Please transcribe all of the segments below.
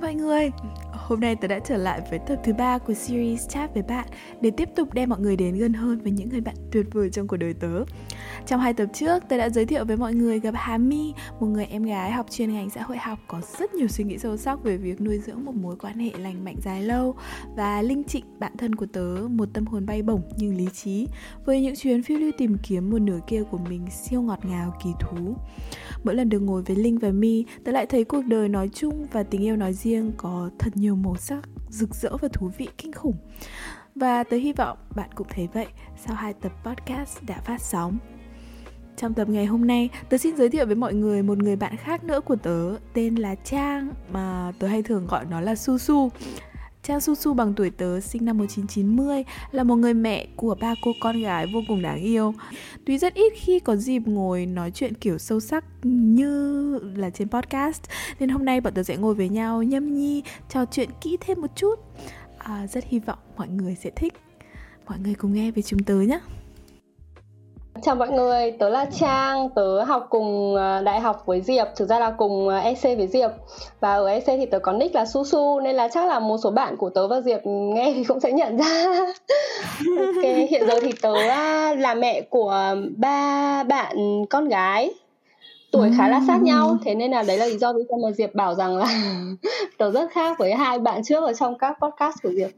mọi người Hôm nay tớ đã trở lại với tập thứ ba của series chat với bạn Để tiếp tục đem mọi người đến gần hơn với những người bạn tuyệt vời trong cuộc đời tớ. Trong hai tập trước, tớ đã giới thiệu với mọi người gặp Hà My Một người em gái học chuyên ngành xã hội học Có rất nhiều suy nghĩ sâu sắc về việc nuôi dưỡng một mối quan hệ lành mạnh dài lâu Và Linh Trịnh, bạn thân của tớ Một tâm hồn bay bổng nhưng lý trí Với những chuyến phiêu lưu tìm kiếm một nửa kia của mình siêu ngọt ngào kỳ thú Mỗi lần được ngồi với Linh và My, tớ lại thấy cuộc đời nói chung và tình yêu nói riêng có thật nhiều màu sắc, rực rỡ và thú vị kinh khủng. Và tớ hy vọng bạn cũng thấy vậy sau hai tập podcast đã phát sóng. Trong tập ngày hôm nay, tớ xin giới thiệu với mọi người một người bạn khác nữa của tớ tên là Trang mà tớ hay thường gọi nó là Su Su. Trang Su Su bằng tuổi tớ sinh năm 1990 là một người mẹ của ba cô con gái vô cùng đáng yêu. Tuy rất ít khi có dịp ngồi nói chuyện kiểu sâu sắc như là trên podcast nên hôm nay bọn tớ sẽ ngồi với nhau nhâm nhi trò chuyện kỹ thêm một chút. À, rất hy vọng mọi người sẽ thích. Mọi người cùng nghe với chúng tớ nhé. Chào mọi người, tớ là Trang, tớ học cùng à, đại học với Diệp, thực ra là cùng à, EC với Diệp. Và ở EC thì tớ có nick là Su Su nên là chắc là một số bạn của tớ và Diệp nghe thì cũng sẽ nhận ra. Ok, hiện giờ thì tớ à, là mẹ của ba bạn con gái. Tuổi khá là sát nhau thế nên là đấy là lý do vì sao mà Diệp bảo rằng là tớ rất khác với hai bạn trước ở trong các podcast của Diệp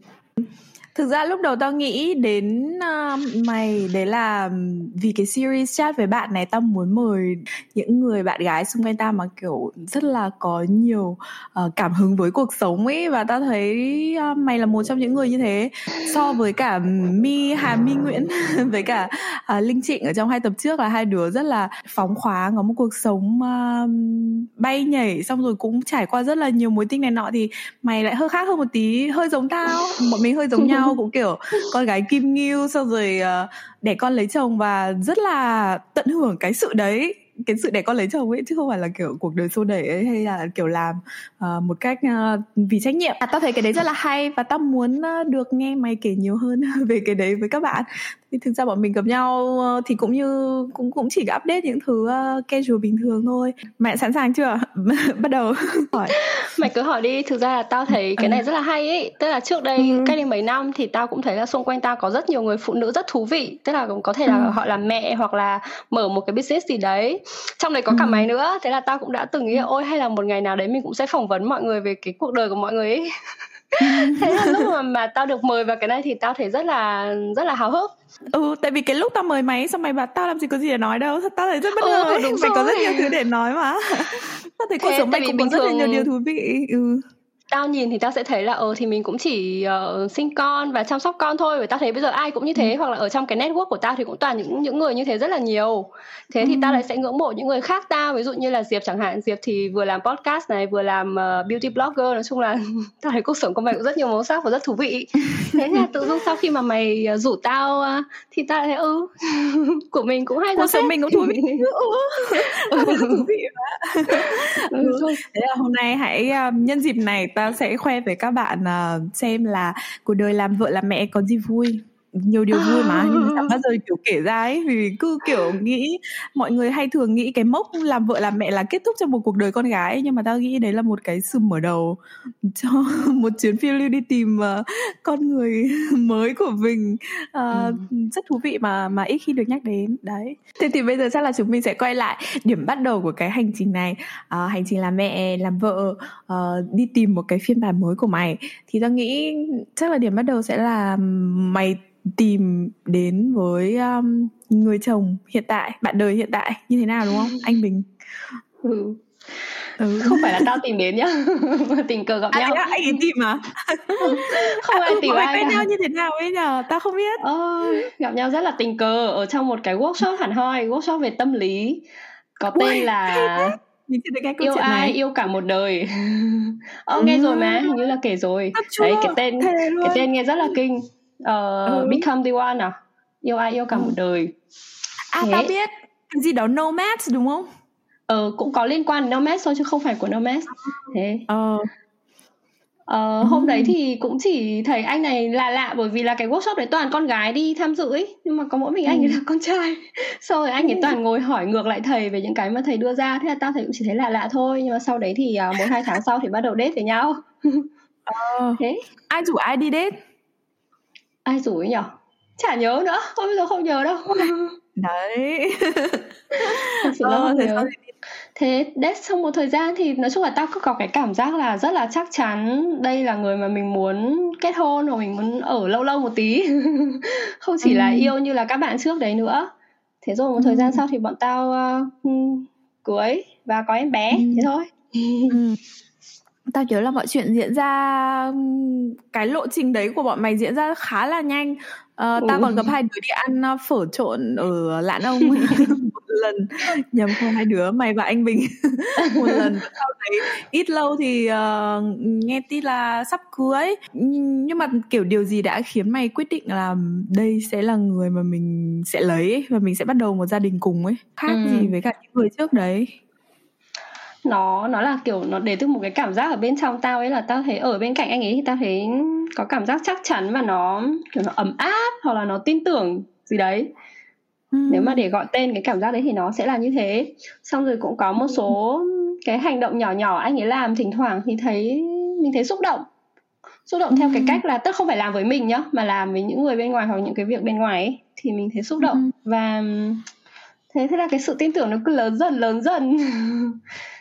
Thực ra lúc đầu tao nghĩ đến uh, mày đấy là vì cái series chat với bạn này tao muốn mời những người bạn gái xung quanh tao mà kiểu rất là có nhiều uh, cảm hứng với cuộc sống ấy. Và tao thấy uh, mày là một trong những người như thế. So với cả Mi Hà Mi Nguyễn với cả uh, Linh Trịnh ở trong hai tập trước là hai đứa rất là phóng khoáng có một cuộc sống uh, bay nhảy xong rồi cũng trải qua rất là nhiều mối tình này nọ. Thì mày lại hơi khác hơn một tí hơi giống tao. Bọn mình hơi giống nhau nhau cũng kiểu con gái kim nghiêu xong rồi uh, đẻ con lấy chồng và rất là tận hưởng cái sự đấy cái sự đẻ con lấy chồng ấy chứ không phải là kiểu cuộc đời xô đẩy ấy hay là kiểu làm uh, một cách uh, vì trách nhiệm. À, tao thấy cái đấy rất là hay và tao muốn uh, được nghe mày kể nhiều hơn về cái đấy với các bạn thì thực ra bọn mình gặp nhau thì cũng như cũng cũng chỉ update những thứ uh, casual bình thường thôi. Mẹ sẵn sàng chưa? Bắt đầu. Hỏi. Mày cứ hỏi đi thực ra là tao thấy cái này rất là hay ấy. Tức là trước đây ừ. cách đây mấy năm thì tao cũng thấy là xung quanh tao có rất nhiều người phụ nữ rất thú vị. Tức là có thể là ừ. họ là mẹ hoặc là mở một cái business gì đấy. Trong đấy có cả ừ. mày nữa. Thế là tao cũng đã từng nghĩ là ôi hay là một ngày nào đấy mình cũng sẽ phỏng vấn mọi người về cái cuộc đời của mọi người ấy thế là lúc mà, mà tao được mời vào cái này thì tao thấy rất là rất là háo hức. Ừ tại vì cái lúc tao mời mày xong mày bảo tao làm gì có gì để nói đâu. Tao thấy rất bất ngờ ừ, đúng mày có rất nhiều thứ để nói mà. Tao thấy cuộc sống mày cũng có rất thường... nhiều điều thú vị ừ tao nhìn thì tao sẽ thấy là ờ thì mình cũng chỉ uh, sinh con và chăm sóc con thôi. Và tao thấy bây giờ ai cũng như thế ừ. hoặc là ở trong cái network của tao thì cũng toàn những những người như thế rất là nhiều. Thế ừ. thì tao lại sẽ ngưỡng mộ những người khác tao. Ví dụ như là diệp chẳng hạn. Diệp thì vừa làm podcast này vừa làm uh, beauty blogger. Nói chung là tao thấy cuộc sống của mày cũng rất nhiều màu sắc và rất thú vị. Thế là tự dưng sau khi mà mày uh, rủ tao uh, thì tao lại thấy ừ của mình cũng hay cuộc sống mình cũng thú vị. Ừ. thú vị mà ừ. thế là hôm nay hãy uh, nhân dịp này tao tao sẽ khoe với các bạn uh, xem là cuộc đời làm vợ làm mẹ có gì vui nhiều điều vui mà nhưng chẳng bao giờ kiểu kể ra ấy? Vì cứ kiểu nghĩ mọi người hay thường nghĩ cái mốc làm vợ làm mẹ là kết thúc cho một cuộc đời con gái nhưng mà tao nghĩ đấy là một cái sự mở đầu cho một chuyến phiêu lưu đi tìm uh, con người mới của mình. Uh, ừ. rất thú vị mà mà ít khi được nhắc đến. Đấy. Thế thì bây giờ chắc là chúng mình sẽ quay lại điểm bắt đầu của cái hành trình này. Uh, hành trình làm mẹ làm vợ uh, đi tìm một cái phiên bản mới của mày. Thì tao nghĩ chắc là điểm bắt đầu sẽ là mày tìm đến với um, người chồng hiện tại bạn đời hiện tại như thế nào đúng không? Anh bình. Ừ. Ừ. không phải là tao tìm đến nhá tình cờ gặp à, nhau. anh ấy tìm mà không ai tìm ai quen nhau như thế nào ấy nhờ? Tao không biết. Ờ, gặp nhau rất là tình cờ ở trong một cái workshop hẳn hoi workshop về tâm lý. Có tên Ui, là yêu ai này. yêu cả một đời. Ờ ừ. nghe rồi mà hình như là kể rồi. Đấy cái tên cái tên nghe rất là kinh uh, ừ. Become the One à? Yêu ai yêu cả ừ. một đời. À Thế. tao biết cái gì đó Nomads đúng không? Ờ cũng có liên quan đến Nomads thôi chứ không phải của Nomads. Thế. Ờ. Ờ, ừ. hôm đấy thì cũng chỉ thấy anh này lạ lạ bởi vì là cái workshop đấy toàn con gái đi tham dự ấy. Nhưng mà có mỗi mình anh ấy ừ. là con trai. Sau rồi anh ấy toàn ngồi hỏi ngược lại thầy về những cái mà thầy đưa ra. Thế là tao thấy cũng chỉ thấy lạ lạ thôi. Nhưng mà sau đấy thì uh, một hai tháng sau thì bắt đầu date với nhau. Ờ. thế. Ai rủ ai đi date ai rủ ấy nhở chả nhớ nữa không bây giờ không nhớ đâu đấy thật sự là không nhớ thế đét xong một thời gian thì nói chung là tao cứ có cái cảm giác là rất là chắc chắn đây là người mà mình muốn kết hôn hoặc mình muốn ở lâu lâu một tí không chỉ ừ. là yêu như là các bạn trước đấy nữa thế rồi một ừ. thời gian sau thì bọn tao uh, cưới và có em bé ừ. thế thôi ừ. Tao nhớ là mọi chuyện diễn ra cái lộ trình đấy của bọn mày diễn ra khá là nhanh. Ờ, tao còn gặp hai đứa đi ăn ờ, phở trộn ở lạn ông một lần. Nhầm không hai đứa mày và anh bình một lần. Sau đấy ít lâu thì uh, nghe tin là sắp cưới. Nhưng mà kiểu điều gì đã khiến mày quyết định là đây sẽ là người mà mình sẽ lấy ấy, và mình sẽ bắt đầu một gia đình cùng ấy? Khác ừ. gì với cả những người trước đấy nó nó là kiểu nó để từ một cái cảm giác ở bên trong tao ấy là tao thấy ở bên cạnh anh ấy thì tao thấy có cảm giác chắc chắn và nó kiểu nó ấm áp hoặc là nó tin tưởng gì đấy ừ. nếu mà để gọi tên cái cảm giác đấy thì nó sẽ là như thế xong rồi cũng có một số cái hành động nhỏ nhỏ anh ấy làm thỉnh thoảng thì thấy mình thấy xúc động xúc động ừ. theo cái cách là tức không phải làm với mình nhá mà làm với những người bên ngoài hoặc những cái việc bên ngoài ấy, thì mình thấy xúc động ừ. và thế thế là cái sự tin tưởng nó cứ lớn dần lớn dần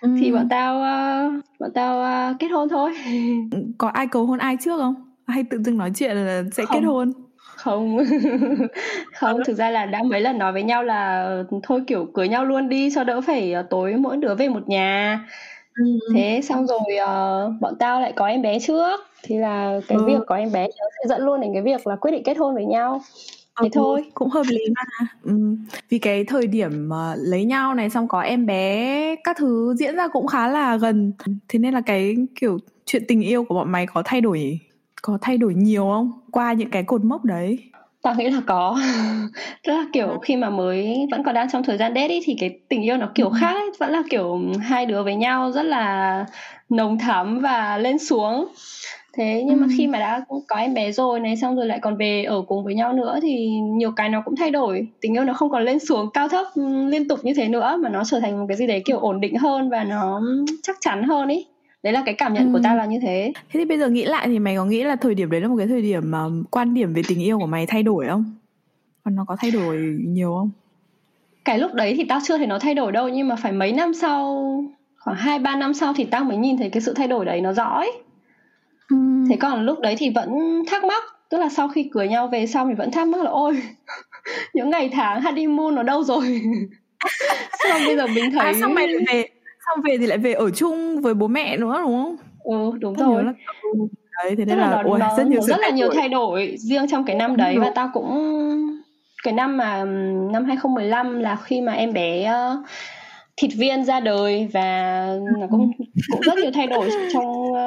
ừ. thì bọn tao uh, bọn tao uh, kết hôn thôi có ai cầu hôn ai trước không hay tự dưng nói chuyện là sẽ không. kết hôn không không thực ra là đã mấy lần nói với nhau là thôi kiểu cưới nhau luôn đi cho đỡ phải tối mỗi đứa về một nhà ừ. thế xong rồi uh, bọn tao lại có em bé trước thì là cái ừ. việc có em bé sẽ dẫn luôn đến cái việc là quyết định kết hôn với nhau thế ừ, thôi. cũng hợp lý mà. Ừ. vì cái thời điểm lấy nhau này xong có em bé các thứ diễn ra cũng khá là gần. Thế nên là cái kiểu chuyện tình yêu của bọn mày có thay đổi có thay đổi nhiều không? Qua những cái cột mốc đấy. Tao nghĩ là có. Tức là kiểu khi mà mới vẫn còn đang trong thời gian date ý, thì cái tình yêu nó kiểu ừ. khác ấy. vẫn là kiểu hai đứa với nhau rất là nồng thắm và lên xuống thế nhưng ừ. mà khi mà đã có em bé rồi này xong rồi lại còn về ở cùng với nhau nữa thì nhiều cái nó cũng thay đổi tình yêu nó không còn lên xuống cao thấp liên tục như thế nữa mà nó trở thành một cái gì đấy kiểu ổn định hơn và nó chắc chắn hơn ý đấy là cái cảm nhận ừ. của tao là như thế thế thì bây giờ nghĩ lại thì mày có nghĩ là thời điểm đấy là một cái thời điểm mà quan điểm về tình yêu của mày thay đổi không còn nó có thay đổi nhiều không cái lúc đấy thì tao chưa thấy nó thay đổi đâu nhưng mà phải mấy năm sau khoảng hai ba năm sau thì tao mới nhìn thấy cái sự thay đổi đấy nó rõ ấy. Thế còn lúc đấy thì vẫn thắc mắc tức là sau khi cưới nhau về xong thì vẫn thắc mắc là ôi những ngày tháng honeymoon nó đâu rồi? Xong bây giờ mình à, thấy à, xong mày lại về xong về thì lại về ở chung với bố mẹ nữa đúng không? Ừ đúng Tôi rồi. là... đấy thế nên là, là nó, ôi, nó rất nhiều rất là nhiều thay đổi riêng trong cái năm đấy và tao cũng cái năm mà năm 2015 là khi mà em bé uh, thịt viên ra đời và nó cũng cũng rất nhiều thay đổi trong uh,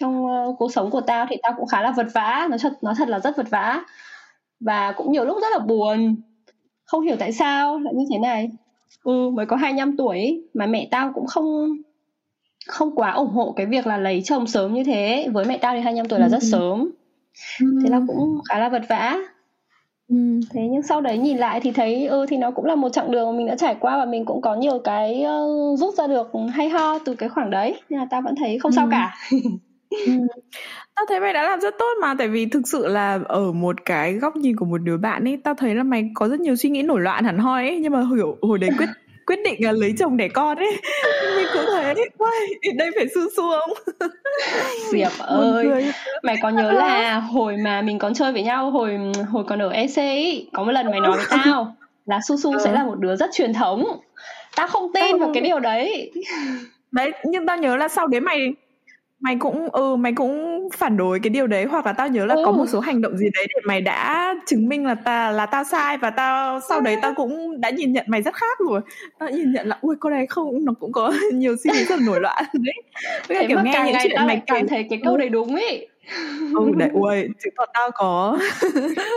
trong uh, cuộc sống của tao thì tao cũng khá là vật vã nó thật nó thật là rất vật vã và cũng nhiều lúc rất là buồn. Không hiểu tại sao lại như thế này. Ừ mới có 25 tuổi mà mẹ tao cũng không không quá ủng hộ cái việc là lấy chồng sớm như thế. Với mẹ tao thì 25 tuổi là rất ừ. sớm. Ừ. thế là cũng khá là vật vã ừ. thế nhưng sau đấy nhìn lại thì thấy ừ thì nó cũng là một chặng đường mà mình đã trải qua và mình cũng có nhiều cái uh, rút ra được hay ho từ cái khoảng đấy. Nên là tao vẫn thấy không ừ. sao cả ừ. tao thấy mày đã làm rất tốt mà tại vì thực sự là ở một cái góc nhìn của một đứa bạn ấy tao thấy là mày có rất nhiều suy nghĩ nổi loạn hẳn hoi ấy nhưng mà hiểu hồi đấy quyết quyết định là lấy chồng đẻ con ấy. Mình cũng thấy ôi đây phải su su không diệp ơi mày có nhớ là hồi mà mình còn chơi với nhau hồi hồi còn ở ec ấy có một lần mày nói với tao là su su ừ. sẽ là một đứa rất truyền thống. Tao không tin tao... vào cái điều đấy. Đấy nhưng tao nhớ là sau đấy mày mày cũng ừ mày cũng phản đối cái điều đấy hoặc là tao nhớ là ừ. có một số hành động gì đấy để mày đã chứng minh là ta là tao sai và tao sau đấy tao cũng đã nhìn nhận mày rất khác rồi. Tao nhìn nhận là ui con này không nó cũng có nhiều suy nghĩ rất nổi loạn. Đấy. Với kiểu nghe những chuyện mày cảm thấy cái câu đấy đúng ấy ừ đấy ui chứ còn tao có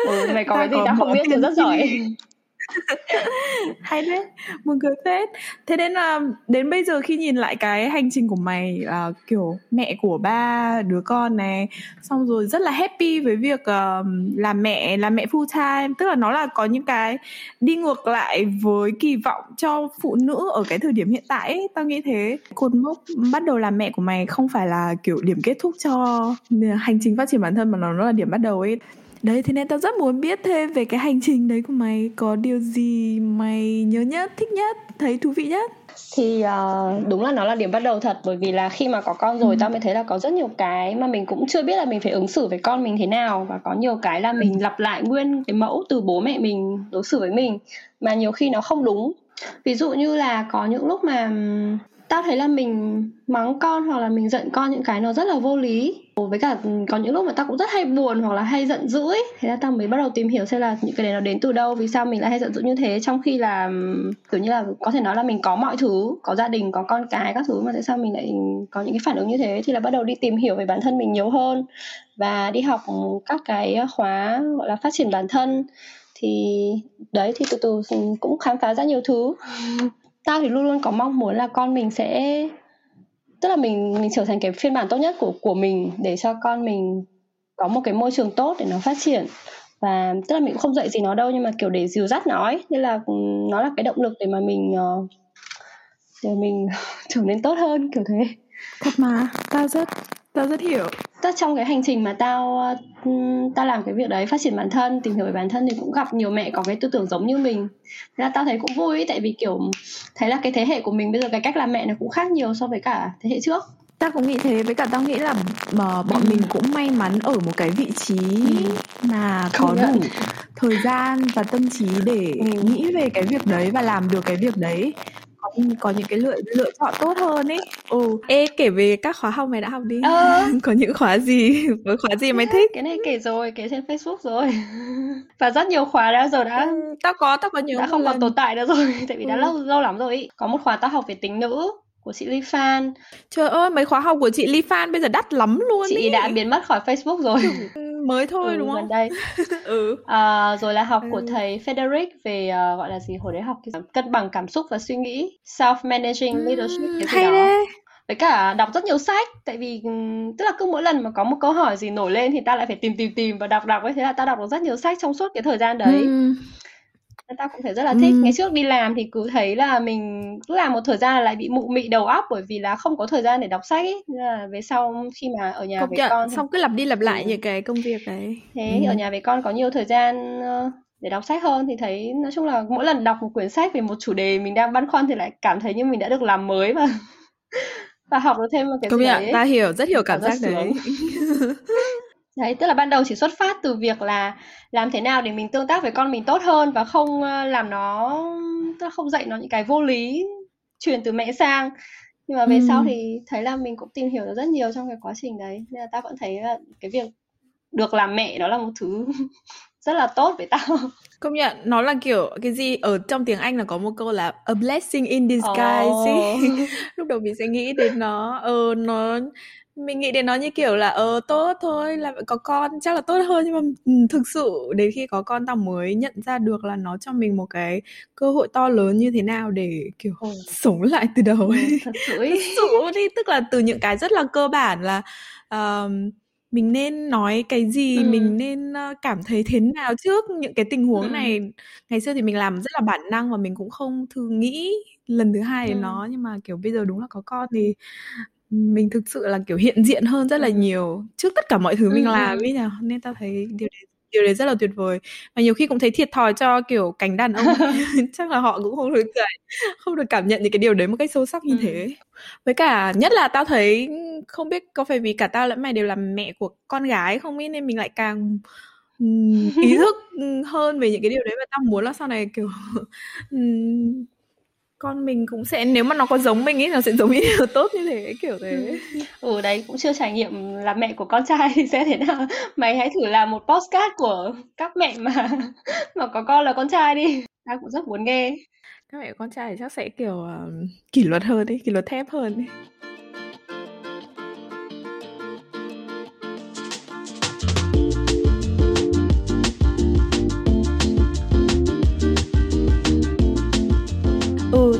ừ, mày có cái gì tao không biết thì rất giỏi hay đấy buồn cười phết. Thế nên là đến bây giờ khi nhìn lại cái hành trình của mày uh, kiểu mẹ của ba đứa con này xong rồi rất là happy với việc uh, làm mẹ làm mẹ full time. Tức là nó là có những cái đi ngược lại với kỳ vọng cho phụ nữ ở cái thời điểm hiện tại ấy. tao nghĩ thế. Cột mốc bắt đầu làm mẹ của mày không phải là kiểu điểm kết thúc cho hành trình phát triển bản thân mà nó là điểm bắt đầu ấy. Đấy thế nên tao rất muốn biết thêm về cái hành trình đấy của mày. Có điều gì mày nhớ nhất, thích nhất, thấy thú vị nhất? Thì uh, đúng là nó là điểm bắt đầu thật. Bởi vì là khi mà có con rồi ừ. tao mới thấy là có rất nhiều cái mà mình cũng chưa biết là mình phải ứng xử với con mình thế nào. Và có nhiều cái là mình ừ. lặp lại nguyên cái mẫu từ bố mẹ mình đối xử với mình. Mà nhiều khi nó không đúng. Ví dụ như là có những lúc mà tao thấy là mình mắng con hoặc là mình giận con những cái nó rất là vô lý với cả có những lúc mà tao cũng rất hay buồn hoặc là hay giận dữ ấy. Thế là tao mới bắt đầu tìm hiểu xem là những cái đấy nó đến từ đâu vì sao mình lại hay giận dữ như thế. Trong khi là kiểu như là có thể nói là mình có mọi thứ có gia đình có con cái các thứ mà tại sao mình lại có những cái phản ứng như thế? Thì là bắt đầu đi tìm hiểu về bản thân mình nhiều hơn và đi học các cái khóa gọi là phát triển bản thân. Thì đấy thì từ từ cũng khám phá ra nhiều thứ. Tao thì luôn luôn có mong muốn là con mình sẽ tức là mình mình trở thành cái phiên bản tốt nhất của của mình để cho con mình có một cái môi trường tốt để nó phát triển. Và tức là mình cũng không dạy gì nó đâu, nhưng mà kiểu để dìu dắt nó ấy. Nên là ừ, nó là cái động lực để mà mình ờ, để mình trở nên tốt hơn, kiểu thế. Thật mà, tao rất tao rất hiểu tất trong cái hành trình mà tao tao làm cái việc đấy phát triển bản thân tìm hiểu về bản thân thì cũng gặp nhiều mẹ có cái tư tưởng giống như mình thế là tao thấy cũng vui tại vì kiểu thấy là cái thế hệ của mình bây giờ cái cách làm mẹ nó cũng khác nhiều so với cả thế hệ trước ta cũng nghĩ thế với cả tao nghĩ là mà bọn ừ. mình cũng may mắn ở một cái vị trí ừ. mà có đủ thời gian và tâm trí để ừ. nghĩ về cái việc đấy và làm được cái việc đấy có, có những cái lựa lựa chọn tốt hơn ấy ồ ê kể về các khóa học mày đã học đi ờ. có những khóa gì với khóa gì mày thích cái này kể rồi kể trên facebook rồi và rất nhiều khóa đã giờ đã ừ, tao có tao có nhớ đã không lần. còn tồn tại nữa rồi tại vì ừ. đã lâu lâu lắm rồi ý. có một khóa tao học về tính nữ của chị Ly Phan Trời ơi mấy khóa học của chị Ly Phan bây giờ đắt lắm luôn Chị ý. đã biến mất khỏi Facebook rồi mới thôi ừ, đúng không? Gần đây. ừ. À, rồi là học ừ. của thầy Frederick về uh, gọi là gì hồi đấy học cân bằng cảm xúc và suy nghĩ, self managing ừ, leadership cái hay đó. Đấy. Với cả đọc rất nhiều sách tại vì tức là cứ mỗi lần mà có một câu hỏi gì nổi lên thì ta lại phải tìm tìm tìm và đọc đọc ấy thế là ta đọc được rất nhiều sách trong suốt cái thời gian đấy. Ừ nên ta cũng thấy rất là thích ừ. ngày trước đi làm thì cứ thấy là mình cứ làm một thời gian là lại bị mụ mị đầu óc bởi vì là không có thời gian để đọc sách ấy nên là về sau khi mà ở nhà Công với nhận, con xong cứ lặp đi lặp lại ừ. những cái công việc đấy thế ừ. ở nhà với con có nhiều thời gian để đọc sách hơn thì thấy nói chung là mỗi lần đọc một quyển sách về một chủ đề mình đang băn khoăn thì lại cảm thấy như mình đã được làm mới và và học được thêm một cái Công gì nhận, đấy ta hiểu rất hiểu cảm, cảm giác đấy Đấy, tức là ban đầu chỉ xuất phát từ việc là làm thế nào để mình tương tác với con mình tốt hơn và không ờ, làm nó tức là không dạy nó những cái vô lý truyền từ mẹ sang nhưng mà về ừ. sau thì thấy là mình cũng tìm hiểu được rất nhiều trong cái quá trình đấy nên là tao vẫn thấy là cái việc được làm mẹ đó là một thứ rất là tốt với tao công nhận nó là kiểu cái gì ở trong tiếng anh là có một câu là a blessing in disguise oh. lúc đầu mình sẽ nghĩ đến nó ờ nó mình nghĩ đến nó như kiểu là ờ tốt thôi là có con chắc là tốt hơn nhưng mà ừ, thực sự đến khi có con tao mới nhận ra được là nó cho mình một cái cơ hội to lớn như thế nào để kiểu ừ. sống lại từ đầu ấy. thật sự ấy. thật sự đi tức là từ những cái rất là cơ bản là uh, mình nên nói cái gì ừ. mình nên cảm thấy thế nào trước những cái tình huống ừ. này ngày xưa thì mình làm rất là bản năng và mình cũng không thường nghĩ lần thứ hai ừ. nó nhưng mà kiểu bây giờ đúng là có con thì mình thực sự là, kiểu, hiện diện hơn rất là nhiều trước tất cả mọi thứ mình làm ấy nhỉ? Nên tao thấy điều đấy điều đấy rất là tuyệt vời. Và nhiều khi cũng thấy thiệt thòi cho, kiểu, cánh đàn ông chắc là họ cũng không được không được cảm nhận những cái điều đấy một cách sâu sắc như Ừm. thế. Với cả nhất là tao thấy không biết có phải vì cả tao lẫn mày đều là mẹ của con gái không ấy nên mình lại càng, ý thức, hơn về những cái điều đấy và tao muốn là sau này, kiểu, con mình cũng sẽ nếu mà nó có giống mình ấy nó sẽ giống ý điều tốt như thế kiểu thế. Ừ. ừ đấy cũng chưa trải nghiệm làm mẹ của con trai thì sẽ thế nào. Mày hãy thử làm một postcard của các mẹ mà mà có con là con trai đi. Tao cũng rất muốn nghe. Các mẹ con trai thì chắc sẽ kiểu uh, kỷ luật hơn đấy kỷ luật thép hơn đấy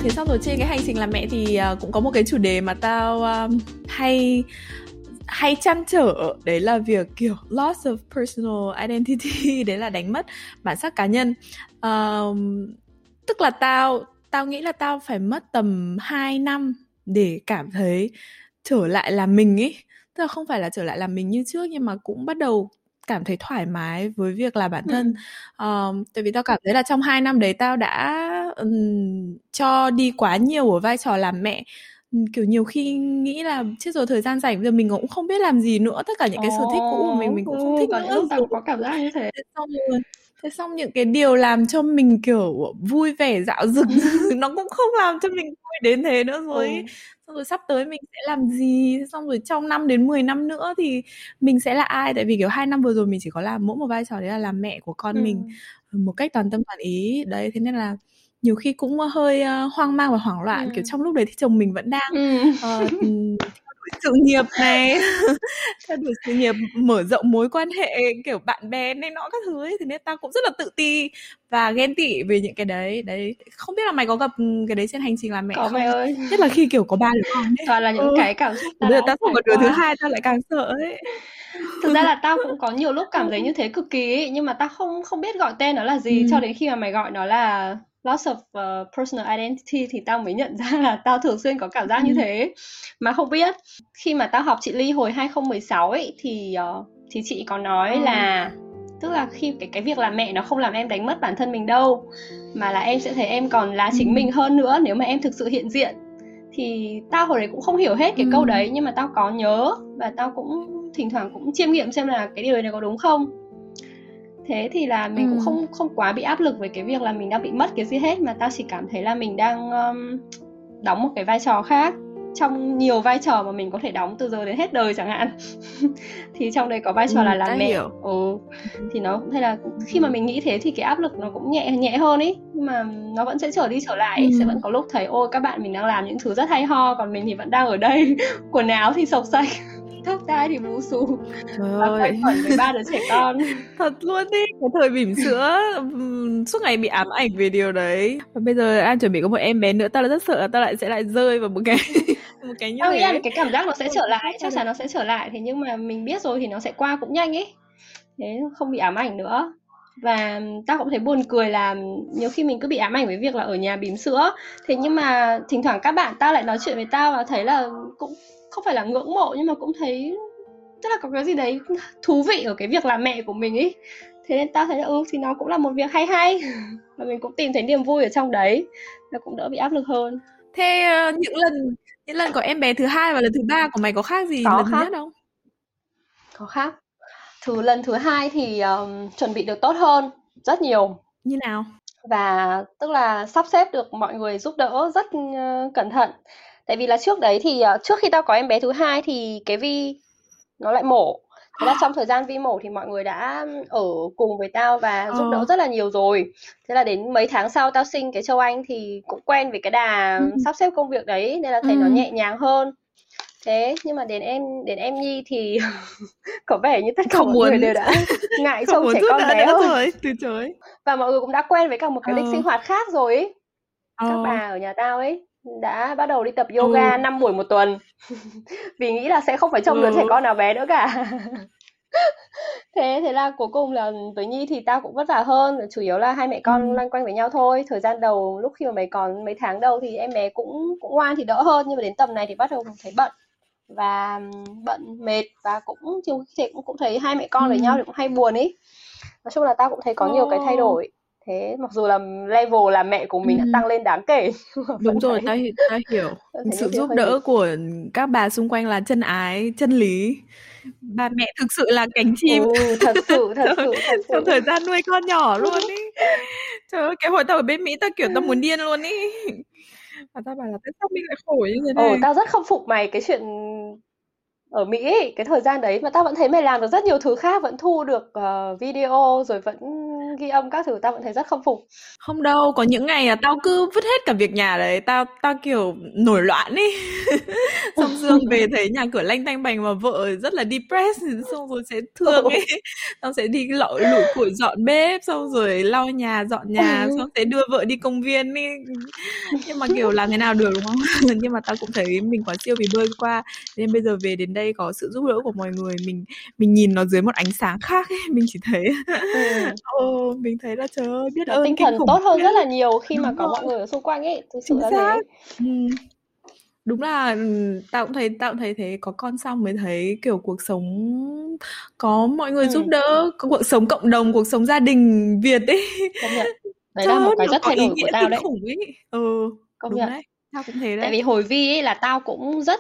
thế xong rồi trên cái hành trình làm mẹ thì uh, cũng có một cái chủ đề mà tao um, hay hay chăn trở. Đấy là việc kiểu loss of personal identity. Đấy là đánh mất bản sắc cá nhân. Um, tức là tao tao nghĩ là tao phải mất tầm 2 năm để cảm thấy trở lại là mình ấy tức là không phải là trở lại là mình như trước nhưng mà cũng bắt đầu cảm thấy thoải mái với việc là bản thân. Ừ. um, tại vì tao cảm thấy là trong hai năm đấy tao đã um, cho đi quá nhiều ở vai trò làm mẹ. Kiểu nhiều khi nghĩ là chết rồi thời gian rảnh bây giờ mình cũng không biết làm gì nữa. Tất cả những cái sở thích cũ của mình mình cũng không thích nữa. lúc tao có cảm giác như thế. Xong rồi thế xong những cái điều làm cho mình kiểu vui vẻ dạo dực nó cũng không làm cho mình đến thế nữa rồi ừ. xong rồi sắp tới mình sẽ làm gì xong rồi trong năm đến 10 năm nữa thì mình sẽ là ai tại vì kiểu hai năm vừa rồi mình chỉ có làm mỗi một vai trò đấy là làm mẹ của con ừ. mình một cách toàn tâm toàn ý đấy thế nên là nhiều khi cũng hơi uh, hoang mang và hoảng loạn ừ. kiểu trong lúc đấy thì chồng mình vẫn đang ừ. uh, sự nghiệp này. Theo đuổi sự nghiệp mở rộng mối quan hệ kiểu bạn bè này nọ các thứ ấy thì nên tao cũng rất là tự ti và ghen tị về những cái đấy. Đấy không biết là mày có gặp cái đấy trên hành trình làm mẹ có không? mày ơi. Nhất là khi kiểu có ba đứa con ấy. Toàn là những ừ. cái cảm xúc bây giờ tao không có đứa thứ hai tao lại càng sợ ấy. Thực ra là tao cũng có nhiều lúc cảm thấy như thế cực kỳ ấy, nhưng mà tao không không biết gọi tên nó là gì. Ừ. cho đến khi mà mày gọi nó là loss of uh, personal identity thì tao mới nhận ra là tao thường xuyên có cảm giác ừ. như thế mà không biết khi mà tao học chị Ly hồi 2016 ấy thì uh, thì chị có nói ừ. là tức là khi cái cái việc làm mẹ nó không làm em đánh mất bản thân mình đâu mà là em sẽ thấy em còn là chính ừ. mình hơn nữa nếu mà em thực sự hiện diện thì tao hồi đấy cũng không hiểu hết cái ừ. câu đấy nhưng mà tao có nhớ và tao cũng thỉnh thoảng cũng chiêm nghiệm xem là cái điều này có đúng không thế thì là mình ừ. cũng không không quá bị áp lực về cái việc là mình đang bị mất cái gì hết mà tao chỉ cảm thấy là mình đang um, đóng một cái vai trò khác. Trong nhiều vai trò mà mình có thể đóng từ giờ đến hết đời chẳng hạn. Thì trong đấy có vai trò ừ, là làm mẹ. hiểu. ừ. Thì nó hay là khi mà mình nghĩ thế thì cái áp lực nó cũng nhẹ nhẹ hơn ý. Nhưng mà nó vẫn sẽ trở đi trở lại. Ừ. sẽ vẫn có lúc thấy ôi các bạn mình đang làm những thứ rất hay ho còn mình thì vẫn đang ở đây. Quần áo thì sộc sạch tóc tai thì bù xù trời ơi. với ba đứa trẻ con. Thật luôn đi cái thời bỉm sữa suốt ngày bị ám ảnh về điều đấy. Và bây giờ an chuẩn bị có một em bé nữa tao rất sợ là tao lại sẽ lại rơi vào một cái một cái như nghĩ là cái cảm giác nó sẽ trở lại chắc chắn nó sẽ trở lại thế nhưng mà mình biết rồi thì nó sẽ qua cũng nhanh ấy thế không bị ám ảnh nữa. Và tao cũng thấy buồn cười là nhiều khi mình cứ bị ám ảnh với việc là ở nhà bỉm sữa. Thế nhưng mà thỉnh thoảng các bạn tao lại nói chuyện với tao và thấy là cũng không phải là ngưỡng mộ nhưng mà cũng thấy tức là có cái gì đấy thú vị ở cái việc làm mẹ của mình ấy thế nên tao thấy là ừ thì nó cũng là một việc hay hay. Và mình cũng tìm thấy niềm vui ở trong đấy nó cũng đỡ bị áp lực hơn. Thế uh, những lần những lần có em bé thứ hai và lần thứ ba của mày có khác gì có lần khác. thứ nhất không? Có khác. Thứ lần thứ hai thì um, chuẩn bị được tốt hơn rất nhiều. Như nào? Và tức là sắp xếp được mọi người giúp đỡ rất uh, cẩn thận tại vì là trước đấy thì uh, trước khi tao có em bé thứ hai thì cái vi nó lại mổ thế là trong thời gian vi mổ thì mọi người đã ở cùng với tao và giúp đỡ ờ. rất là nhiều rồi thế là đến mấy tháng sau tao sinh cái châu anh thì cũng quen với cái đà ừ. sắp xếp công việc đấy nên là thấy ừ. nó nhẹ nhàng hơn thế nhưng mà đến em đến em nhi thì có vẻ như tất cả mọi người đều đã ngại trông trẻ con bé hơn rồi từ chối và mọi người cũng đã quen với cả một cái lịch ờ. sinh hoạt khác rồi ấy các ờ. bà ở nhà tao ấy đã bắt đầu đi tập yoga ừ. 5 buổi một tuần vì nghĩ là sẽ không phải trông ừ. đứa trẻ con nào bé nữa cả thế thế là cuối cùng là với nhi thì tao cũng vất vả hơn chủ yếu là hai mẹ con ừ. loanh quanh với nhau thôi thời gian đầu lúc khi mà mấy còn mấy tháng đầu thì em bé cũng cũng ngoan thì đỡ hơn nhưng mà đến tầm này thì bắt đầu thấy bận và bận mệt và cũng nhiều khi cũng cũng thấy hai mẹ con ừ. với nhau thì cũng hay buồn ý nói chung là tao cũng thấy có nhiều cái thay đổi thế mặc dù là level là mẹ của mình ừ. đã tăng lên đáng kể đúng rồi ta ta hiểu. sự giúp đỡ gì? của các bà xung quanh là chân ái chân lý. Bà mẹ thực sự là cánh chim. ừ, thật sự thật sự thật sự trong thời gian nuôi con nhỏ luôn ý. Trời ơi cái hồi tao ở bên mỹ tao kiểu tao muốn điên luôn ý. Và tao bảo là tại sao mình lại khổ như thế này? Ồ, tao rất khâm phục mày cái chuyện ở Mỹ ấy, cái thời gian đấy mà tao vẫn thấy mày làm được rất nhiều thứ khác vẫn thu được uh, video rồi vẫn ghi âm các thứ tao vẫn thấy rất khâm phục. Không đâu có những ngày là tao cứ vứt hết cả việc nhà đấy tao tao kiểu nổi loạn ý. Xong dương về thấy nhà cửa lanh tanh bành mà vợ rất là depressed xong rồi sẽ thương ấy. Xong sẽ đi lội lủi củi dọn bếp xong rồi lau nhà dọn nhà xong sẽ đưa vợ đi công viên ý. Nhưng mà kiểu làm thế nào được đúng không? Nhưng mà tao cũng thấy mình quá siêu vì bơi qua nên bây giờ về đến đây có sự giúp đỡ của mọi người mình mình nhìn nó dưới một ánh sáng khác ấy mình chỉ thấy ừ. oh, mình thấy là trời ơi biết ơn tinh thần tốt hơn rất là nhiều khi đúng mà có rồi. mọi người ở xung quanh ấy thực sự là thế. ừ. đúng là ừ, tao cũng thấy tao cũng thấy thế có con xong mới thấy kiểu cuộc sống có mọi người ừ. giúp đỡ cuộc sống cộng đồng cuộc sống gia đình việt ấy. Công nhận. Đấy là một cái rất thay đổi của tao đấy. khủng ấy. Ừ công đúng nhận. đấy tao cũng thế đấy tại vì hồi vi ấy là tao cũng rất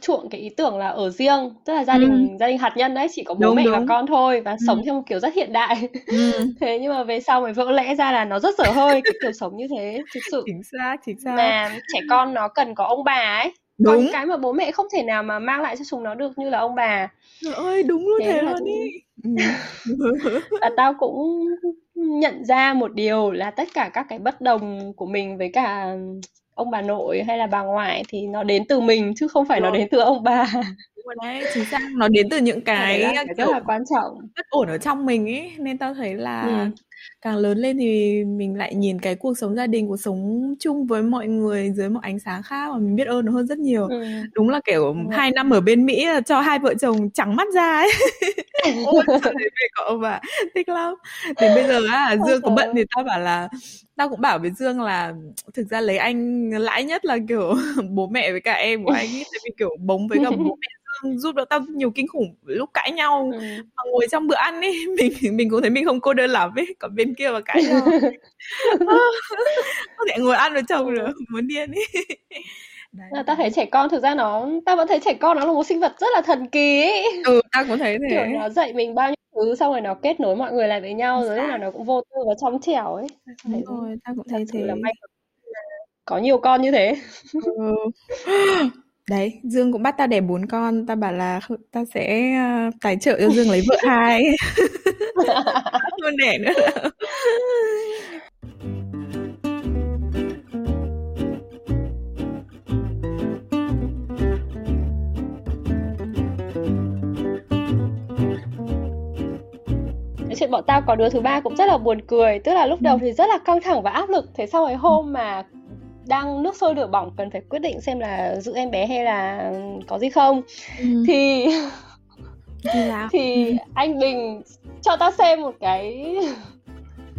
chuộng cái ý tưởng là ở riêng tức là gia đình ừ. gia đình hạt nhân đấy chỉ có bố đúng, mẹ đúng. và con thôi và ừ. sống theo một kiểu rất hiện đại ừ. thế nhưng mà về sau mới vỡ lẽ ra là nó rất dở hơi cái kiểu sống như thế thực sự chính xác chính xác mà trẻ con nó cần có ông bà ấy đúng. có những cái mà bố mẹ không thể nào mà mang lại cho chúng nó được như là ông bà Trời ơi đúng luôn thế, thế luôn đi ừ. và tao cũng nhận ra một điều là tất cả các cái bất đồng của mình với cả ông bà nội hay là bà ngoại thì nó đến từ mình chứ không phải Đúng. nó đến từ ông bà đúng đấy chính xác nó đến từ những cái, cái rất là quan trọng bất ổn ở trong mình ấy nên tao thấy là ừ. Càng lớn lên thì mình lại nhìn cái cuộc sống gia đình cuộc sống chung với mọi người dưới một ánh sáng khác và mình biết ơn nó hơn rất nhiều ừ. đúng là kiểu ừ. hai năm ở bên mỹ cho hai vợ chồng trắng mắt ra ấy ôi về cậu bà thích lắm đến bây giờ á dương có bận thì tao bảo là tao cũng bảo với dương là thực ra lấy anh lãi nhất là kiểu bố mẹ với cả em của anh ấy tại vì kiểu bống với cả bố mẹ giúp đỡ tao nhiều kinh khủng lúc cãi nhau ừ. mà ngồi trong bữa ăn ấy mình mình cũng thấy mình không cô đơn lắm ấy còn bên kia mà cãi nhau có thể ngồi ăn với chồng ừ. nữa muốn điên ấy Đấy. Là ta thấy trẻ con thực ra nó ta vẫn thấy trẻ con nó là một sinh vật rất là thần kỳ ấy. Ừ, ta cũng thấy thế. Kiểu nó dạy mình bao nhiêu thứ xong rồi nó kết nối mọi người lại với nhau rồi lúc nào nó cũng vô tư và trong trẻo ấy. Đúng rồi, ta cũng thấy thế. Là may có nhiều con như thế. Ừ. Đấy, Dương cũng bắt tao đẻ bốn con, tao bảo là tao sẽ uh, tài trợ cho Dương lấy vợ hai. Không đẻ nữa. chuyện bọn tao có đứa thứ ba cũng rất là buồn cười tức là lúc đầu thì rất là căng thẳng và áp lực thế sau ấy hôm mà đang nước sôi lửa bỏng cần phải quyết định xem là giữ em bé hay là có gì không. Ừ. thì thì anh Bình cho tao xem một cái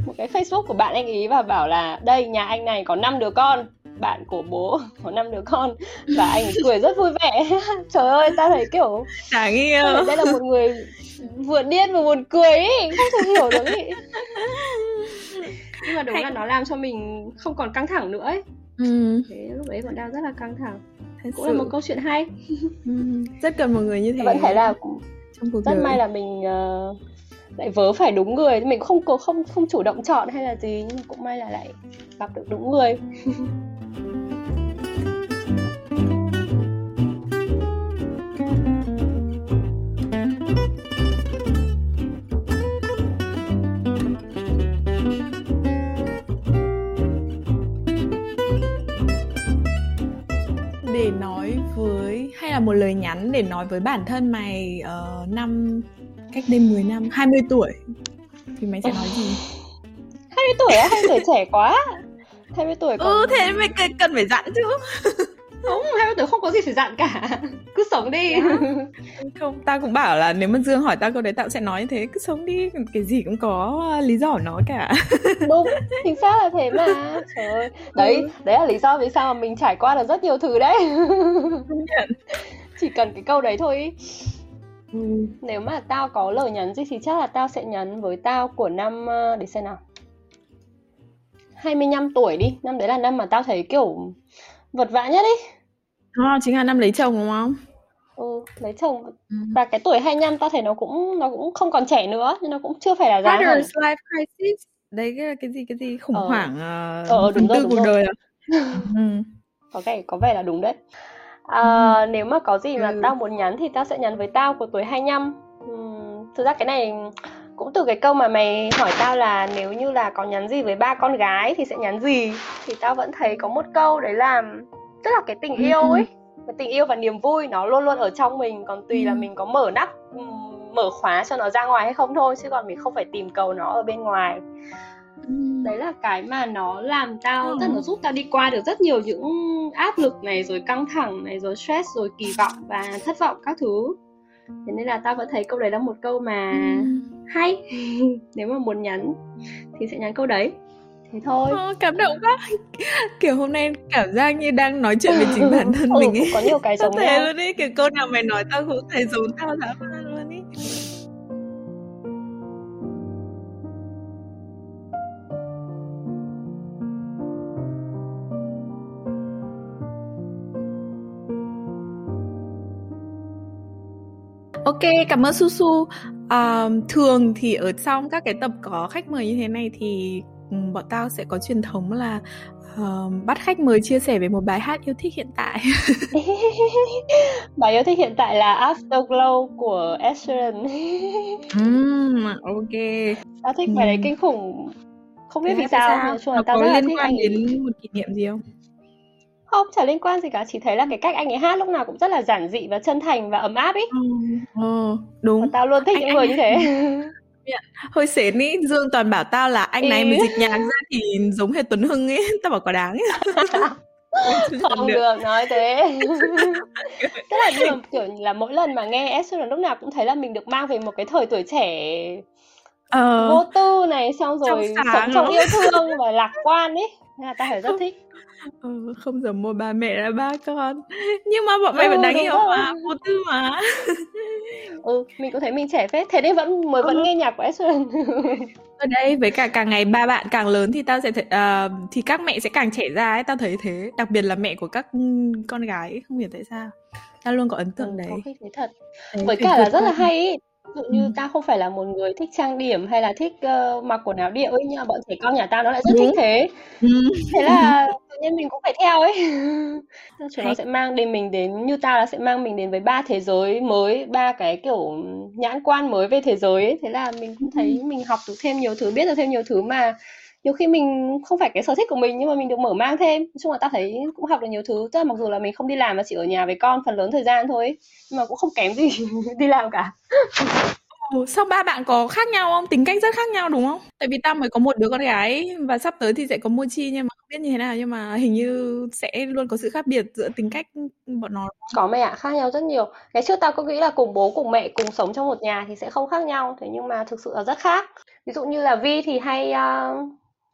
một cái Facebook của bạn anh ý và bảo là đây nhà anh này có 5 đứa con bạn của bố có năm đứa con. Và anh cười rất vui vẻ. Trời ơi ta thấy kiểu đáng yêu đây là một người vừa điên vừa buồn cười ấy không thể hiểu được ấy nhưng mà đúng Hay... là nó làm cho mình không còn căng thẳng nữa ấy ừ. thế lúc đấy còn đang rất là căng thẳng Thật cũng sự. là một câu chuyện hay ừ. rất cần một người như thế vẫn thấy là trong cuộc rất đời. may là mình uh, lại vớ phải đúng người mình không không không chủ động chọn hay là gì nhưng mà cũng may là lại gặp được đúng người để nói với hay là một lời nhắn để nói với bản thân mày uh, năm cách đây 10 năm 20 tuổi. Thì mày sẽ nói gì? 20 tuổi á? 20 tuổi trẻ quá. 20 tuổi còn... ừ thế mày cần phải dặn chứ không 20 tuổi không có gì phải dặn cả. Cứ sống đi. Không tao cũng bảo là nếu mà dương hỏi tao câu đấy tao sẽ nói như thế. Cứ sống đi cái gì cũng có lý do của nó cả. Đúng chính xác là thế mà. Trời ơi. Đấy ừ. đấy là lý do vì sao mà mình trải qua được rất nhiều thứ đấy. Chỉ cần cái câu đấy thôi. Ừ. nếu mà tao có lời nhắn gì thì chắc là tao sẽ nhắn với tao của năm ờ, để xem nào. 25 tuổi đi. Năm đấy là năm mà tao thấy kiểu vật vã nhất đi à, chính là năm lấy chồng đúng không ừ lấy chồng ừ. và cái tuổi 25 tao thấy nó cũng nó cũng không còn trẻ nữa nhưng nó cũng chưa phải là già hẳn life crisis đấy cái cái gì cái gì khủng ờ. hoảng uh, ờ, đúng rồi, đúng cuộc rồi. đời à? ừ. có vẻ có vẻ là đúng đấy à, ừ. nếu mà có gì mà ừ. tao muốn nhắn thì tao sẽ nhắn với tao của tuổi 25 uhm, thực ra cái này cũng từ cái câu mà mày hỏi tao là nếu như là có nhắn gì với ba con gái thì sẽ nhắn gì? Thì tao vẫn thấy có một câu đấy là tức là cái tình yêu ấy. Cái tình yêu và niềm vui nó luôn luôn ở trong mình còn tùy là mình có mở nắp mở khóa cho nó ra ngoài hay không thôi chứ còn mình không phải tìm cầu nó ở bên ngoài. Đấy là cái mà nó làm tao ừ. tức nó giúp tao đi qua được rất nhiều những áp lực này rồi căng thẳng này rồi stress rồi kỳ vọng và thất vọng các thứ thế nên là tao vẫn thấy câu đấy là một câu mà ừ. hay. Nếu mà muốn nhắn thì sẽ nhắn câu đấy. Thế thôi. Ờ, cảm động quá. Kiểu hôm nay cảm giác như đang nói chuyện với chính bản thân ừ, mình ấy. có nhiều cái giống nhau luôn ấy kiểu câu nào mày nói tao cũng thấy giống tao man luôn ấy Ok, cảm ơn Susu. À, thường thì ở trong các cái tập có khách mời như thế này thì bọn tao sẽ có truyền thống là uh, bắt khách mời chia sẻ về một bài hát yêu thích hiện tại. bài yêu thích hiện tại là Afterglow của Ed Sheeran. mm, ok. Tao thích bài đấy kinh khủng. Không biết vì sao, sao? nói chung là tao rất là thích anh đến một kỷ niệm gì không? Không, chả liên quan gì cả, chỉ thấy là cái cách anh ấy hát lúc nào cũng rất là giản dị và chân thành và ấm áp ấy. Ừ, ừ đúng. Và tao luôn thích anh, những người anh... như thế. Hơi xến ý, Dương toàn bảo tao là anh này mình dịch nhạc ra thì giống hệ Tuấn Hưng ấy, tao bảo có đáng không được. được nói thế tức là nhưng kiểu là mỗi lần mà nghe S lúc nào cũng thấy là mình được mang về một cái thời tuổi trẻ ờ, vô tư này xong rồi sống trong yêu thương và lạc quan ấy nên là tao phải rất thích ừ, không giống một bà mẹ là ba con. Nhưng mà bọn mày ừ, vẫn đáng yêu mà vô tư mà. Ừ mình cũng thấy mình trẻ phết thế nên vẫn mới ừ. vẫn nghe nhạc của Ed ở đây với cả càng ngày ba bạn càng lớn thì tao sẽ thấy, uh, thì các mẹ sẽ càng trẻ ra ấy tao thấy thế. Đặc biệt là mẹ của các con gái không hiểu tại sao. Tao luôn có ấn tượng ừ, đấy. có thế thật. Đấy, với cả là rất là hay Ví dụ như ừ. tao không phải là một người thích trang điểm hay là thích uh, mặc quần áo điệu ấy nhưng mà bọn trẻ con nhà tao nó lại rất Đúng. thích thế. Ừ. Thế là tự nhiên mình cũng phải theo ấy. Chúng nó sẽ mang đến mình đến như tao là sẽ mang mình đến với ba thế giới mới, ba cái kiểu nhãn quan mới về thế giới ấy. Thế là mình cũng thấy ừ. mình học được thêm nhiều thứ, biết được thêm nhiều thứ mà nhiều khi mình không phải cái sở thích của mình nhưng mà mình được mở mang thêm nói chung là tao thấy cũng học được nhiều thứ tức là mặc dù là mình không đi làm mà chỉ ở nhà với con phần lớn thời gian thôi nhưng mà cũng không kém gì đi làm cả Ồ, sao ba bạn có khác nhau không? Tính cách rất khác nhau đúng không? Tại vì tao mới có một đứa con gái và sắp tới thì sẽ có mua chi nhưng mà không biết như thế nào nhưng mà hình như sẽ luôn có sự khác biệt giữa tính cách bọn nó. Có mẹ ạ, khác nhau rất nhiều. Cái trước tao có nghĩ là cùng bố cùng mẹ cùng sống trong một nhà thì sẽ không khác nhau, thế nhưng mà thực sự là rất khác. Ví dụ như là Vi thì hay uh,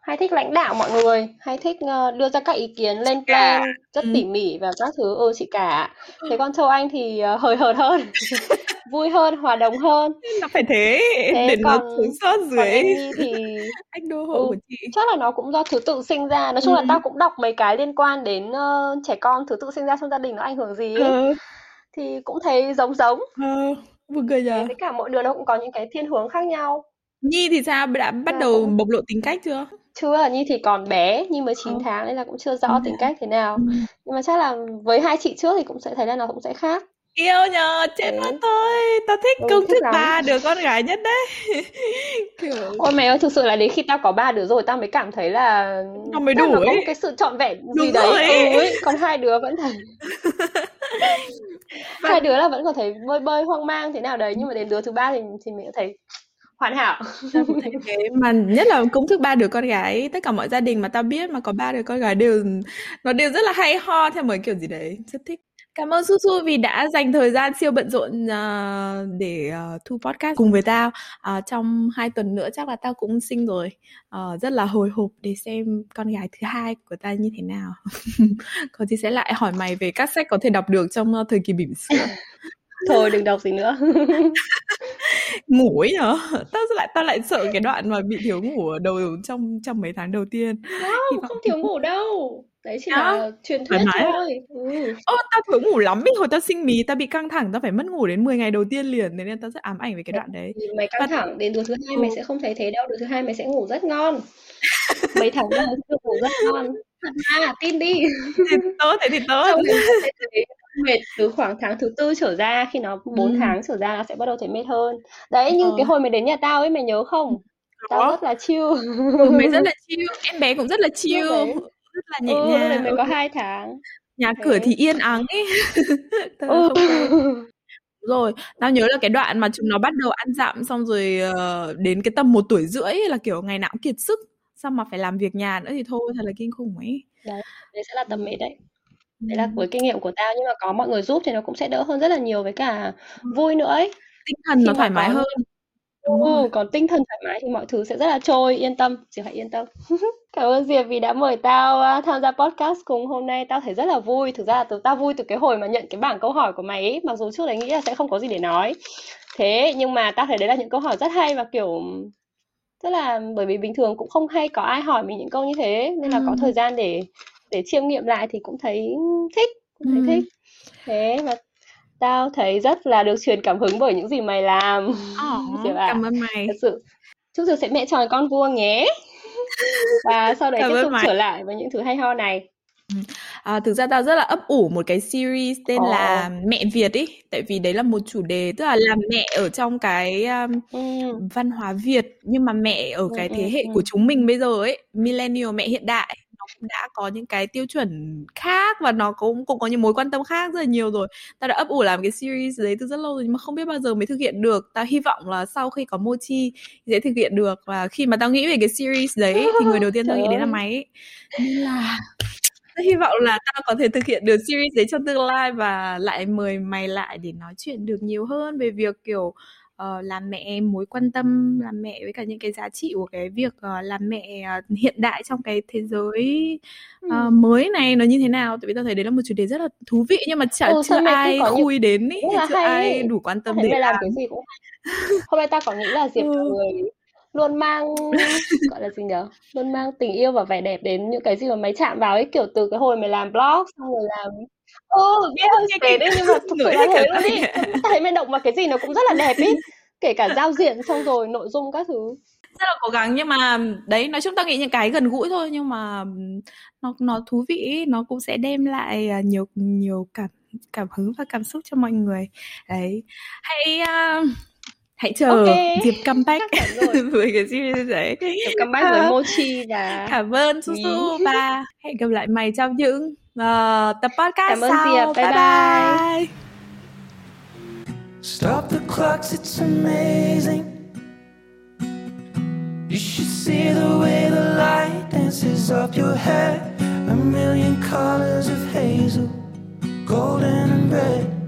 hay thích lãnh đạo mọi người hay thích uh, đưa ra các ý kiến lên plan rất ừ. tỉ mỉ và các thứ ừ chị cả thế con châu anh thì uh, hời hợt hơn vui hơn hòa đồng hơn nó phải thế, thế để còn, nó xuống sót dưới thì anh đô hộ ừ, của chị chắc là nó cũng do thứ tự sinh ra nói chung ừ. là tao cũng đọc mấy cái liên quan đến uh, trẻ con thứ tự sinh ra trong gia đình nó ảnh hưởng gì ấy. Ừ. thì cũng thấy giống giống ừ. Buồn cười nhờ. Với cả mỗi đứa nó cũng có những cái thiên hướng khác nhau. Nhi thì sao? Đã bắt à, đầu bộc lộ tính cách chưa? Chưa, Nhi thì còn bé, Nhi mới 9 ừ. tháng nên là cũng chưa rõ ừ. tính cách thế nào. Ừ. Nhưng mà chắc là với hai chị trước thì cũng sẽ thấy là nó cũng sẽ khác. Yêu nhờ, chết mất tôi. Tao thích ừ, công thức ba đứa con gái nhất đấy. Kiểu... Ôi mày ơi, thực sự là đến khi tao có ba đứa rồi tao mới cảm thấy là nó mới đủ nó ấy. có một cái sự trọn vẹn Đúng gì đấy. Ừ, ấy. Còn hai đứa vẫn thấy hai đứa là vẫn còn thấy bơi bơi hoang mang thế nào đấy nhưng mà đến đứa thứ ba thì thì mình thấy hoàn hảo thế mà nhất là công thức ba đứa con gái tất cả mọi gia đình mà tao biết mà có ba đứa con gái đều nó đều rất là hay ho theo một kiểu gì đấy rất thích Cảm ơn Susu vì đã dành thời gian siêu bận rộn uh, để uh, thu podcast cùng với tao. Uh, trong hai tuần nữa chắc là tao cũng sinh rồi. Uh, rất là hồi hộp để xem con gái thứ hai của ta như thế nào. Có gì sẽ lại hỏi mày về các sách có thể đọc được trong uh, thời kỳ bỉm sữa. thôi đừng đọc gì nữa ngủ ấy nhở? Tao lại tao lại sợ cái đoạn mà bị thiếu ngủ ở đầu trong trong mấy tháng đầu tiên. Không không thiếu ngủ đâu. Đấy chỉ à, là truyền thuyết thôi. Ừ. ô tao thiếu ngủ lắm ấy. Hồi tao sinh mí tao bị căng thẳng tao phải mất ngủ đến 10 ngày đầu tiên liền. Nên tao rất ám ảnh về cái đoạn đấy. Mày căng Và... thẳng đến đứa thứ hai ừ. mày sẽ không thấy thế đâu. Đứa thứ hai mày sẽ ngủ rất ngon. Mấy tháng đầu ngủ rất ngon. Thật ra tin đi. Thì tốt thế thì tốt mệt từ khoảng tháng thứ tư trở ra khi nó 4 Ừ. tháng trở ra nó sẽ bắt đầu thấy mệt hơn đấy như Ờ. cái hồi mày đến nhà tao ấy mày nhớ không tao Có. rất là chill Ừ, mày rất là chill, em bé cũng rất là chill, đấy- rất là nhẹ ừ, đấy nhàng. mày có Ừ, hai tháng Nhà thế. cửa thì yên ắng ấy. Tao ừ. rồi tao nhớ là cái đoạn mà chúng nó bắt đầu ăn dặm xong rồi ờ, đến cái tầm một tuổi rưỡi là kiểu ngày nào cũng kiệt sức xong mà phải làm việc nhà nữa thì thôi thật là kinh khủng ấy đấy sẽ là tầm mệt đấy đấy là với kinh nghiệm của tao nhưng mà có mọi người giúp thì nó cũng sẽ đỡ hơn rất là nhiều với cả vui nữa ấy tinh thần Khi nó mà thoải mái có- hơn đúng rồi Ừ, còn tinh thần thoải mái thì mọi thứ sẽ rất là trôi, yên tâm, chỉ phải yên tâm. Cảm ơn Diệp vì đã mời tao tham gia podcast cùng hôm nay, tao thấy rất là vui. Thực ra là từ tao vui từ cái hồi mà nhận cái bảng câu hỏi của mày ấy, mặc dù trước đấy nghĩ là sẽ không có gì để nói. Thế nhưng mà tao thấy đấy là những câu hỏi rất hay và kiểu rất là bởi vì bình thường cũng không hay có ai hỏi mình những câu như thế nên là có thời gian để để chiêm nghiệm lại thì cũng thấy thích, cũng thấy Ừ. thích. Thế mà tao thấy rất là được truyền cảm hứng bởi những gì mày làm. Ạ. cảm ơn mày Thật sự chúc Diệp sẽ mẹ tròn con vua nhé và sau đấy Cảm tiếp tục mày. trở lại với những thứ hay ho này À, thực ra tao rất là ấp ủ một cái series tên Ồ. là Mẹ Việt ý tại vì đấy là một chủ đề tức là làm mẹ ở trong cái um, ừ. văn hóa Việt nhưng mà mẹ ở Ừ, cái ừ, thế hệ ừ. của chúng mình bây giờ ấy millennial mẹ hiện đại nó cũng đã có những cái tiêu chuẩn khác và nó cũng cũng có những mối quan tâm khác rất là nhiều rồi. Tao đã ấp ủ làm cái series đấy từ rất lâu rồi nhưng mà không biết bao giờ mới thực hiện được. Tao hy vọng là sau khi có Mochi sẽ thực hiện được và khi mà tao nghĩ về cái series đấy thì người đầu tiên tao nghĩ đến là ấy. nên là tao hy vọng là tao có thể thực hiện được series đấy trong tương lai và lại mời mày lại để nói chuyện được nhiều hơn về việc kiểu ờ, làm mẹ mối quan tâm làm mẹ với cả những cái giá trị của cái việc ờ, làm mẹ ờ, hiện đại trong cái thế giới ờ, Ừ. mới này nó như thế nào tại vì tao thấy đấy là một chủ đề rất là thú vị nhưng mà chả Ừ, chưa ai có khui đến ý, chưa ai đủ quan tâm mày làm cái gì cũng hôm nay tao còn nghĩ là Diệp Ừ. người luôn mang gọi là gì nhở luôn mang tình yêu và vẻ đẹp đến những cái gì mà mày chạm vào ấy kiểu từ cái hồi mày làm blog xong rồi làm ừ biết hơi xế đấy nhưng mà thực sự là thế. luôn ý thấy mày động vào cái gì nó cũng rất là đẹp ý. Kể cả giao diện xong rồi nội dung các thứ. Rất là cố gắng nhưng mà đấy nói chung tao nghĩ những cái gần gũi thôi nhưng mà nó nó thú vị ý, nó cũng sẽ đem lại à, nhiều nhiều cảm cảm hứng và cảm xúc cho mọi người. Đấy. Hãy à, hãy chờ Ok. dịp comeback với cái series đấy. Được comeback với Mochi và cảm ơn su su và hẹn gặp lại mày trong những ờ, tập podcast Cảm ơn sau Diệp. Bye bye bye. bye Stop the clocks, it's amazing. You should see the way the light dances up your hair. A million colors of hazel, golden and red.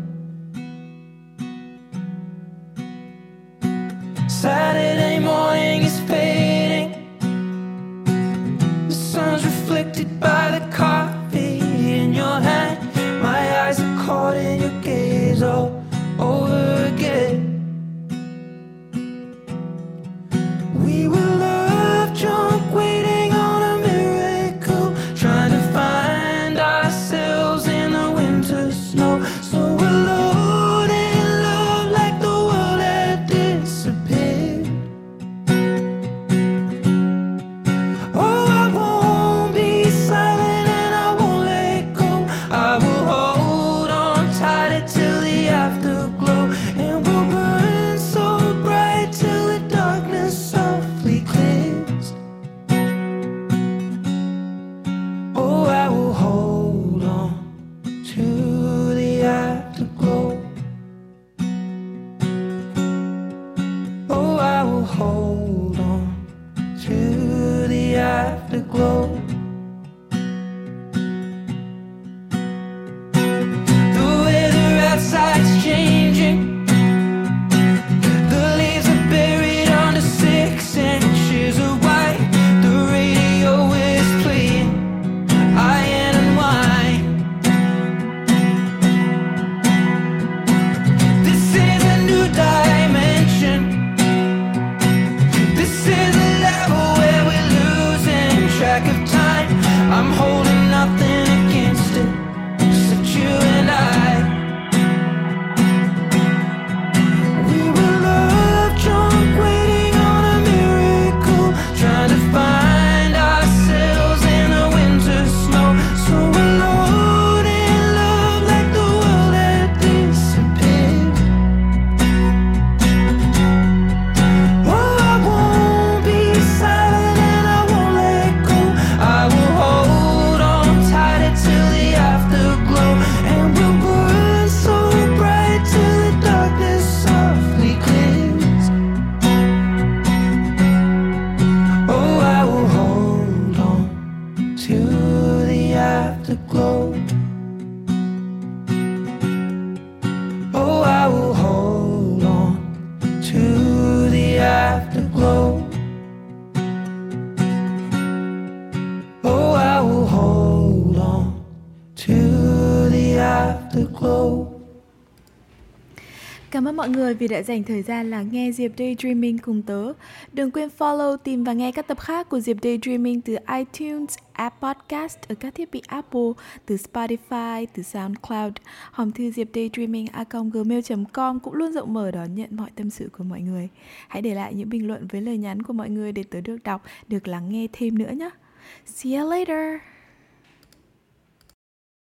Ơn vì đã dành thời gian lắng nghe Diệp Daydreaming cùng tớ. Đừng quên follow, tìm và nghe các tập khác của Diệp Daydreaming từ iTunes, App Podcast ở các thiết bị Apple, từ Spotify, từ SoundCloud. Hòm thư diệp daydreaming gmail.com cũng luôn rộng mở đón nhận mọi tâm sự của mọi người. Hãy để lại những bình luận với lời nhắn của mọi người để tớ được đọc, được lắng nghe thêm nữa nhé. See you later!